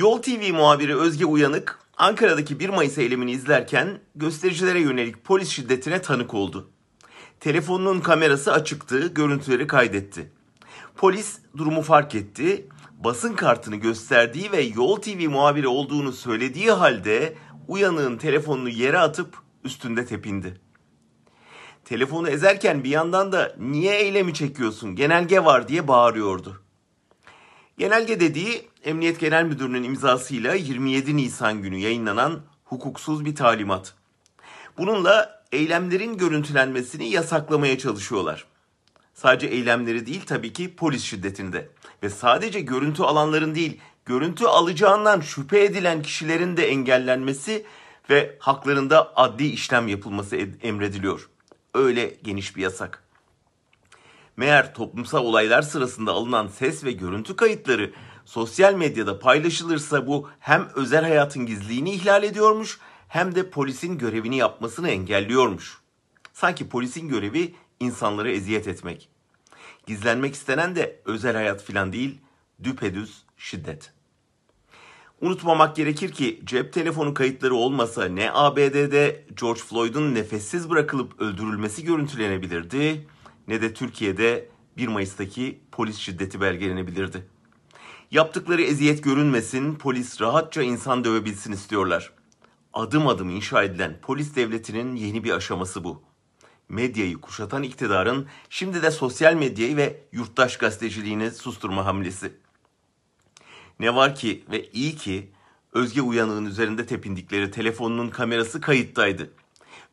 Yol TV muhabiri Özge Uyanık, Ankara'daki 1 Mayıs eylemini izlerken göstericilere yönelik polis şiddetine tanık oldu. Telefonunun kamerası açıktı, görüntüleri kaydetti. Polis durumu fark etti, basın kartını gösterdiği ve Yol TV muhabiri olduğunu söylediği halde Uyanık'ın telefonunu yere atıp üstünde tepindi. Telefonu ezerken bir yandan da niye eylemi çekiyorsun genelge var diye bağırıyordu. Genelge dediği Emniyet Genel Müdürü'nün imzasıyla 27 Nisan günü yayınlanan hukuksuz bir talimat. Bununla eylemlerin görüntülenmesini yasaklamaya çalışıyorlar. Sadece eylemleri değil tabii ki polis şiddetini de. Ve sadece görüntü alanların değil, görüntü alacağından şüphe edilen kişilerin de engellenmesi ve haklarında adli işlem yapılması emrediliyor. Öyle geniş bir yasak. Meğer toplumsal olaylar sırasında alınan ses ve görüntü kayıtları sosyal medyada paylaşılırsa bu hem özel hayatın gizliliğini ihlal ediyormuş hem de polisin görevini yapmasını engelliyormuş. Sanki polisin görevi insanları eziyet etmek. Gizlenmek istenen de özel hayat filan değil, düpedüz şiddet. Unutmamak gerekir ki cep telefonu kayıtları olmasa ne ABD'de George Floyd'un nefessiz bırakılıp öldürülmesi görüntülenebilirdi ne de Türkiye'de 1 Mayıs'taki polis şiddeti belgelenebilirdi. Yaptıkları eziyet görünmesin, polis rahatça insan dövebilsin istiyorlar. Adım adım inşa edilen polis devletinin yeni bir aşaması bu. Medyayı kuşatan iktidarın şimdi de sosyal medyayı ve yurttaş gazeteciliğini susturma hamlesi. Ne var ki ve iyi ki Özge Uyanık'ın üzerinde tepindikleri telefonunun kamerası kayıttaydı.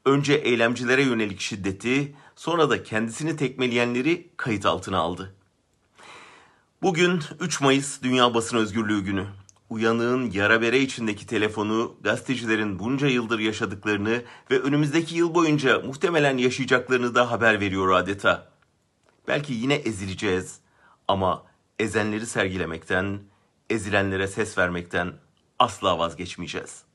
Önce eylemcilere yönelik şiddeti, sonra da kendisini tekmeleyenleri kayıt altına aldı. Bugün 3 Mayıs Dünya Basın Özgürlüğü Günü. Uyanığın yara bere içindeki telefonu, gazetecilerin bunca yıldır yaşadıklarını ve önümüzdeki yıl boyunca muhtemelen yaşayacaklarını da haber veriyor adeta. Belki yine ezileceğiz ama ezenleri sergilemekten, ezilenlere ses vermekten asla vazgeçmeyeceğiz.